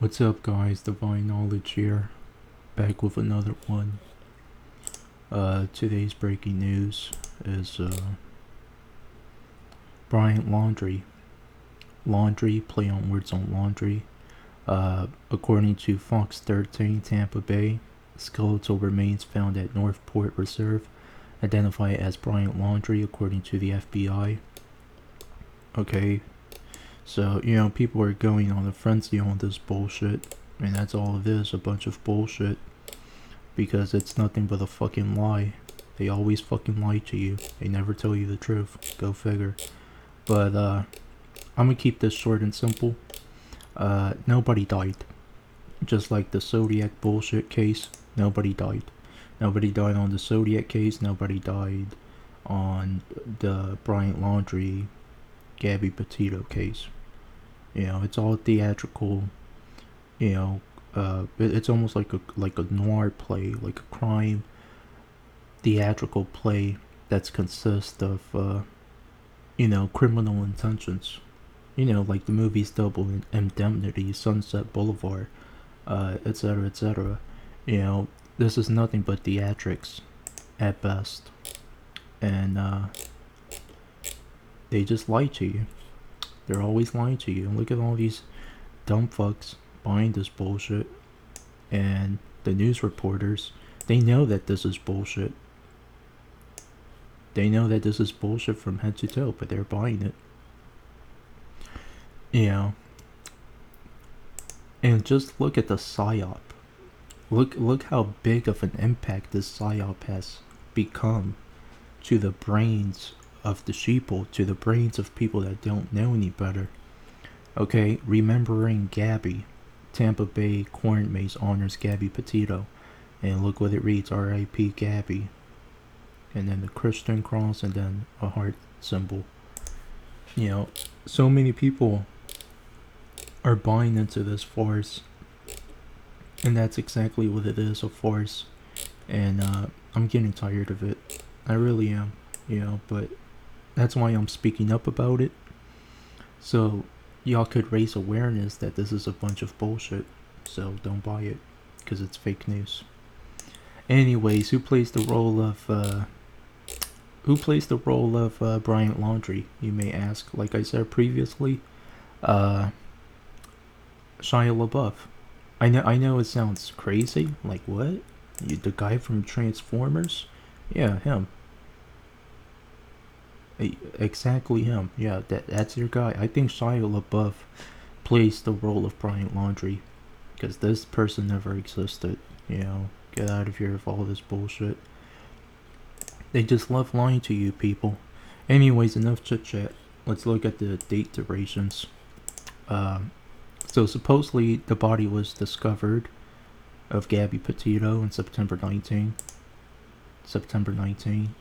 What's up, guys? Divine Knowledge here, back with another one. Uh, today's breaking news is uh, Brian Laundrie, Laundrie, play on words on laundry. Uh, according to Fox 13, Tampa Bay, skeletal remains found at North Port Reserve identify as Brian Laundrie according to the FBI. Okay, so, you know, people are going on a frenzy on this bullshit. And that's all it is, a bunch of bullshit. Because it's nothing but a fucking lie. They always fucking lie to you. They never tell you the truth. Go figure. But, uh, I'm gonna keep this short and simple. Uh, nobody died. Just like the Zodiac bullshit case, nobody died. Nobody died on the Zodiac case, nobody died on the Brian Laundrie Gabby Petito case. You know, it's all theatrical. You know, uh, it, it's almost like a like a noir play, like a crime theatrical play that's consists of uh, you know criminal intentions. You know, like the movies Double Indemnity, Sunset Boulevard, uh, etc., etc. You know, this is nothing but theatrics at best, and uh, they just lie to you. They're always lying to you. And look at all these dumb fucks buying this bullshit. And the news reporters, they know that this is bullshit. They know that this is bullshit from head to toe, but they're buying it. You know. And just look at the psyop. Look look how big of an impact this psyop has become to the brains of the sheeple to the brains of people that don't know any better. Okay, remembering Gabby. Tampa Bay Corn Maze honors Gabby Petito. And look what it reads R.I.P. Gabby. And then the Christian cross and then a heart symbol. You know, so many people are buying into this force. And that's exactly what it is a farce. And uh, I'm getting tired of it. I really am. You know, but that's why I'm speaking up about it. So y'all could raise awareness that this is a bunch of bullshit. So don't buy it because it's fake news. Anyways, who plays the role of uh, who plays the role of uh, Brian Laundrie? You may ask. Like I said previously, uh, Shia LaBeouf. I know. I know it sounds crazy. Like what? You, the guy from Transformers? Yeah, him. Exactly him. Yeah, that that's your guy. I think Shia LaBeouf plays the role of Brian Laundrie because this person never existed. You know, get out of here with all this bullshit. They just love lying to you, people. Anyways, enough chit chat. Let's look at the date durations. Um, so supposedly the body was discovered of Gabby Petito in September 19. September 19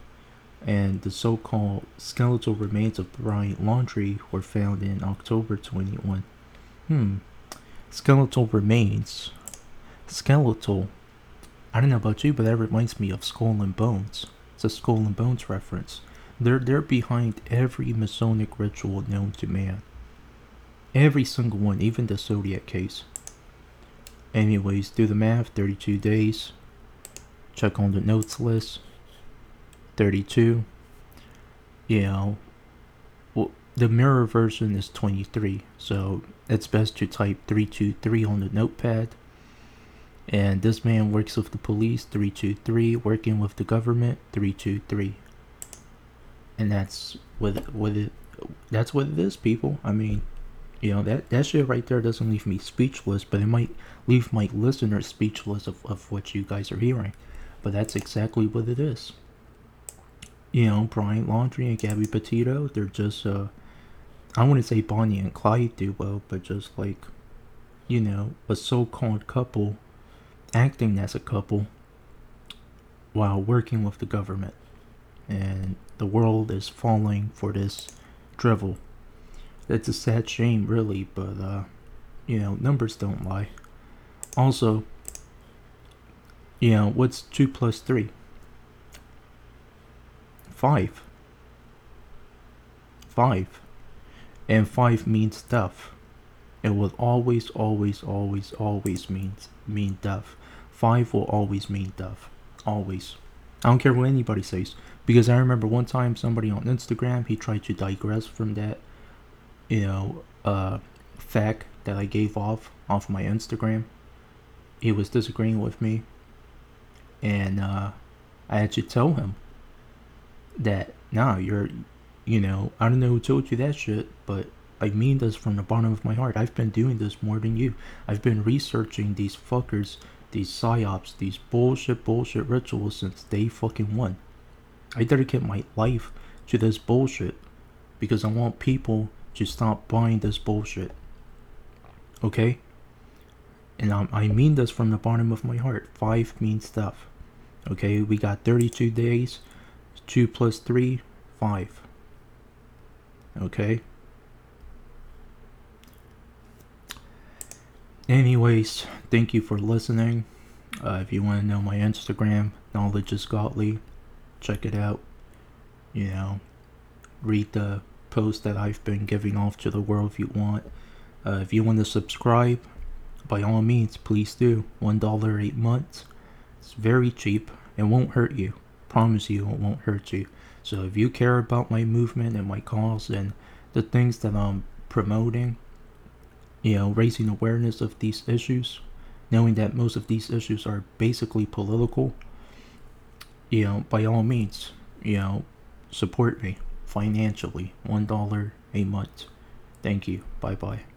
and the so-called skeletal remains of Brian Laundrie were found in October 21. Hmm. Skeletal remains. Skeletal. I don't know about you, but that reminds me of Skull and Bones. It's a Skull and Bones reference. They're they're behind every Masonic ritual known to man. Every single one, even the Zodiac case. Anyways, do the math, 32 days. Check on the notes list. 32 you know well, the mirror version is 23 so it's best to type 323 on the notepad. And this man works with the police 323 working with the government 323 and that's what what it that's what it is people. I mean you know that that shit right there doesn't leave me speechless but it might leave my listeners speechless of, of what you guys are hearing. But that's exactly what it is you know, Brian Laundrie and Gabby Petito, they're just, uh, I wouldn't say Bonnie and Clyde duo, but just like, you know, a so called couple acting as a couple while working with the government. And the world is falling for this drivel. It's a sad shame, really, but, uh, you know, numbers don't lie. Also, you know, what's 2 plus 3? Five. Five. And five means death. It will always, always, always, always mean mean death. Five will always mean death. Always. I don't care what anybody says. Because I remember one time somebody on Instagram he tried to digress from that, you know, uh, fact that I gave off off my Instagram. He was disagreeing with me, and uh, I had to tell him that nah, you're, you know, I don't know who told you that shit, but I mean this from the bottom of my heart. I've been doing this more than you. I've been researching these fuckers, these psyops, these bullshit, bullshit rituals since day fucking one. I dedicate my life to this bullshit because I want people to stop buying this bullshit. Okay? And I, I mean this from the bottom of my heart. Five means stuff. Okay, we got 32 days. 2 plus 3, 5. Okay? Anyways, thank you for listening. Uh, if you want to know my Instagram, Knowledge is Godly, check it out. You know, read the post that I've been giving off to the world if you want. Uh, if you want to subscribe, by all means, please do. $1 eight months. It's very cheap. It won't hurt you. Promise you it won't hurt you. So if you care about my movement and my cause and the things that I'm promoting, you know, raising awareness of these issues, knowing that most of these issues are basically political, you know, by all means, you know, support me financially. $1 a month. Thank you. Bye bye.